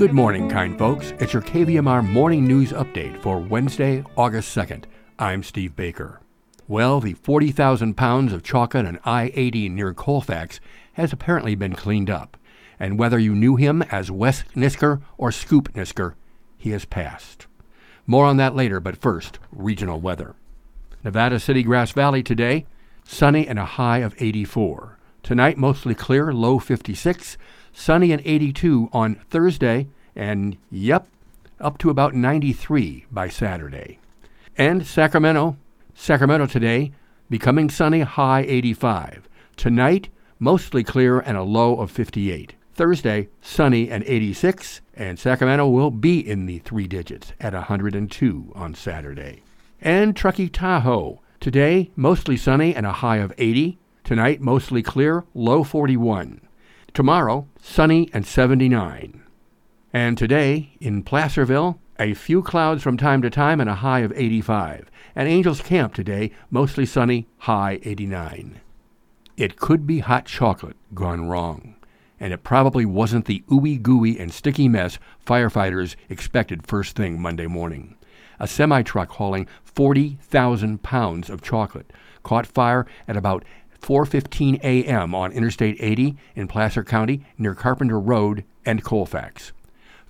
Good morning, kind folks. It's your KVMR morning news update for Wednesday, August 2nd. I'm Steve Baker. Well, the 40,000 pounds of chocolate on I 80 near Colfax has apparently been cleaned up. And whether you knew him as Wes Nisker or Scoop Nisker, he has passed. More on that later, but first, regional weather. Nevada City, Grass Valley today, sunny and a high of 84. Tonight, mostly clear, low 56 sunny and 82 on Thursday, and yep, up to about 93 by Saturday. And Sacramento, Sacramento today, becoming sunny, high 85. Tonight, mostly clear and a low of 58. Thursday, sunny and 86, and Sacramento will be in the three digits at 102 on Saturday. And Truckee Tahoe, today, mostly sunny and a high of 80. Tonight, mostly clear, low 41. Tomorrow, sunny and 79. And today, in Placerville, a few clouds from time to time and a high of 85. And Angels Camp today, mostly sunny, high 89. It could be hot chocolate gone wrong. And it probably wasn't the ooey gooey and sticky mess firefighters expected first thing Monday morning. A semi truck hauling 40,000 pounds of chocolate caught fire at about 4:15 a.m. on Interstate 80 in Placer County near Carpenter Road and Colfax.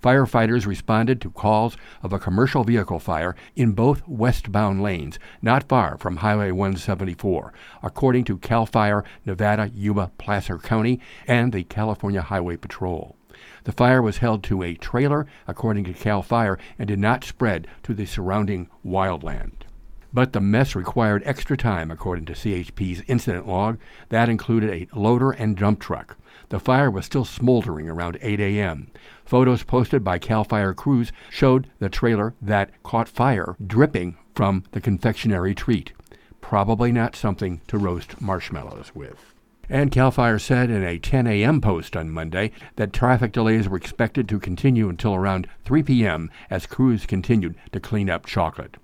Firefighters responded to calls of a commercial vehicle fire in both westbound lanes, not far from Highway 174, according to CAL FIRE Nevada, Yuba, Placer County, and the California Highway Patrol. The fire was held to a trailer, according to CAL FIRE, and did not spread to the surrounding wildland. But the mess required extra time, according to CHP's incident log. That included a loader and dump truck. The fire was still smoldering around 8 a.m. Photos posted by CAL FIRE crews showed the trailer that caught fire dripping from the confectionery treat. Probably not something to roast marshmallows with. And CAL FIRE said in a 10 a.m. post on Monday that traffic delays were expected to continue until around 3 p.m. as crews continued to clean up chocolate.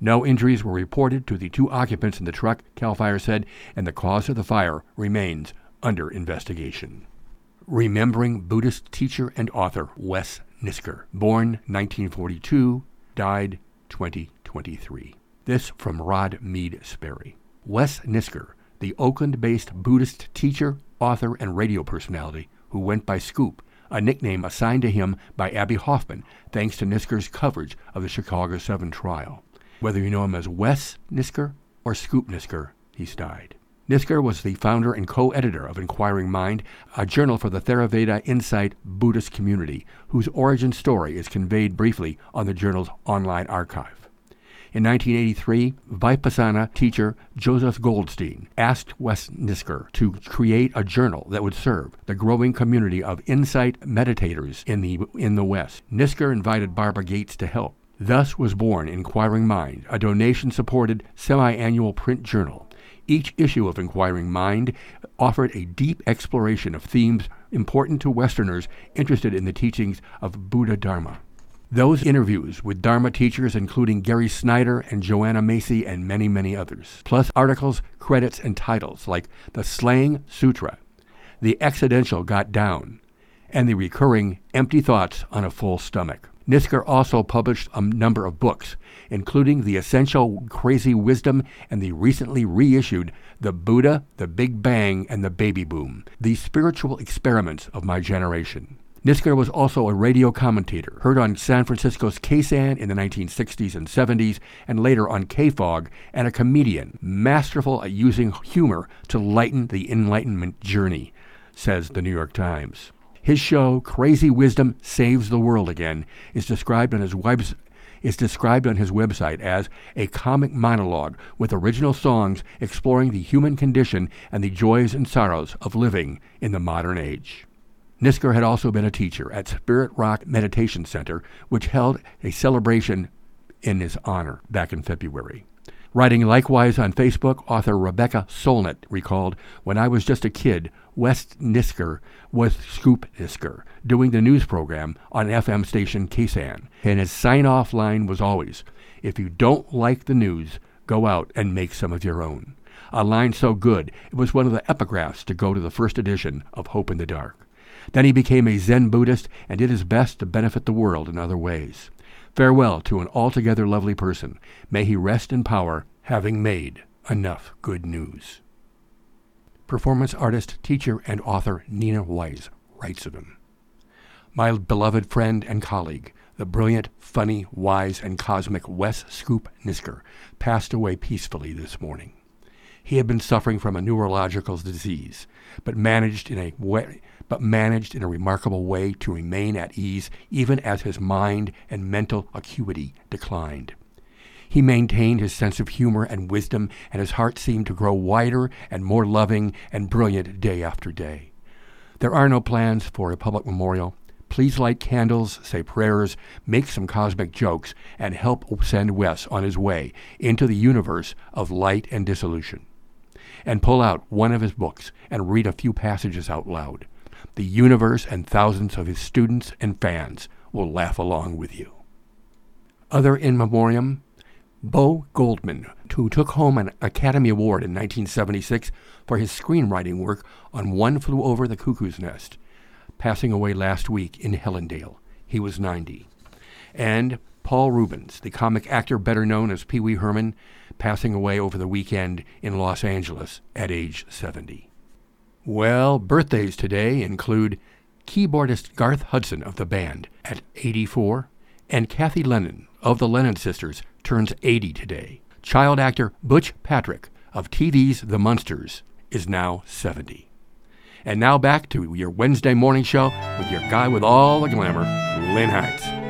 No injuries were reported to the two occupants in the truck, CAL FIRE said, and the cause of the fire remains under investigation. Remembering Buddhist teacher and author Wes Nisker, born 1942, died 2023. This from Rod Meade Sperry. Wes Nisker, the Oakland based Buddhist teacher, author, and radio personality who went by Scoop, a nickname assigned to him by Abbie Hoffman thanks to Nisker's coverage of the Chicago 7 trial. Whether you know him as Wes Nisker or Scoop Nisker, he's died. Nisker was the founder and co editor of Inquiring Mind, a journal for the Theravada Insight Buddhist community, whose origin story is conveyed briefly on the journal's online archive. In 1983, Vipassana teacher Joseph Goldstein asked Wes Nisker to create a journal that would serve the growing community of insight meditators in the, in the West. Nisker invited Barbara Gates to help. Thus was born Inquiring Mind, a donation supported semi annual print journal. Each issue of Inquiring Mind offered a deep exploration of themes important to Westerners interested in the teachings of Buddha Dharma. Those interviews with Dharma teachers, including Gary Snyder and Joanna Macy, and many, many others, plus articles, credits, and titles like The Slang Sutra, The Accidental Got Down, and the recurring Empty Thoughts on a Full Stomach. Nisker also published a number of books, including The Essential Crazy Wisdom and the recently reissued The Buddha, The Big Bang, and the Baby Boom The Spiritual Experiments of My Generation. Nisker was also a radio commentator, heard on San Francisco's KSAN in the 1960s and 70s, and later on KFOG, and a comedian, masterful at using humor to lighten the Enlightenment journey, says the New York Times. His show, Crazy Wisdom Saves the World Again, is described on his is described on his website as a comic monologue with original songs exploring the human condition and the joys and sorrows of living in the modern age. Nisker had also been a teacher at Spirit Rock Meditation Center, which held a celebration in his honor back in February. Writing likewise on Facebook, author Rebecca Solnit recalled, When I was just a kid, Wes Nisker was Scoop Nisker, doing the news program on FM station KSAN. And his sign off line was always, If you don't like the news, go out and make some of your own. A line so good, it was one of the epigraphs to go to the first edition of Hope in the Dark. Then he became a Zen Buddhist and did his best to benefit the world in other ways. Farewell to an altogether lovely person. May he rest in power, having made enough good news. Performance artist, teacher, and author Nina Wise writes of him. My beloved friend and colleague, the brilliant, funny, wise, and cosmic Wes Scoop Nisker, passed away peacefully this morning. He had been suffering from a neurological disease, but managed in a way, but managed in a remarkable way to remain at ease even as his mind and mental acuity declined. He maintained his sense of humor and wisdom, and his heart seemed to grow wider and more loving and brilliant day after day. There are no plans for a public memorial. Please light candles, say prayers, make some cosmic jokes, and help send Wes on his way into the universe of light and dissolution. And pull out one of his books and read a few passages out loud the universe and thousands of his students and fans will laugh along with you. Other in memoriam, Bo Goldman, who took home an Academy Award in 1976 for his screenwriting work on One Flew Over the Cuckoo's Nest, passing away last week in Helendale. He was 90. And Paul Reubens, the comic actor better known as Pee Wee Herman, passing away over the weekend in Los Angeles at age 70. Well, birthdays today include keyboardist Garth Hudson of the band at 84, and Kathy Lennon of the Lennon Sisters turns 80 today. Child actor Butch Patrick of TV's The Munsters is now 70. And now back to your Wednesday morning show with your guy with all the glamour, Lynn Heinz.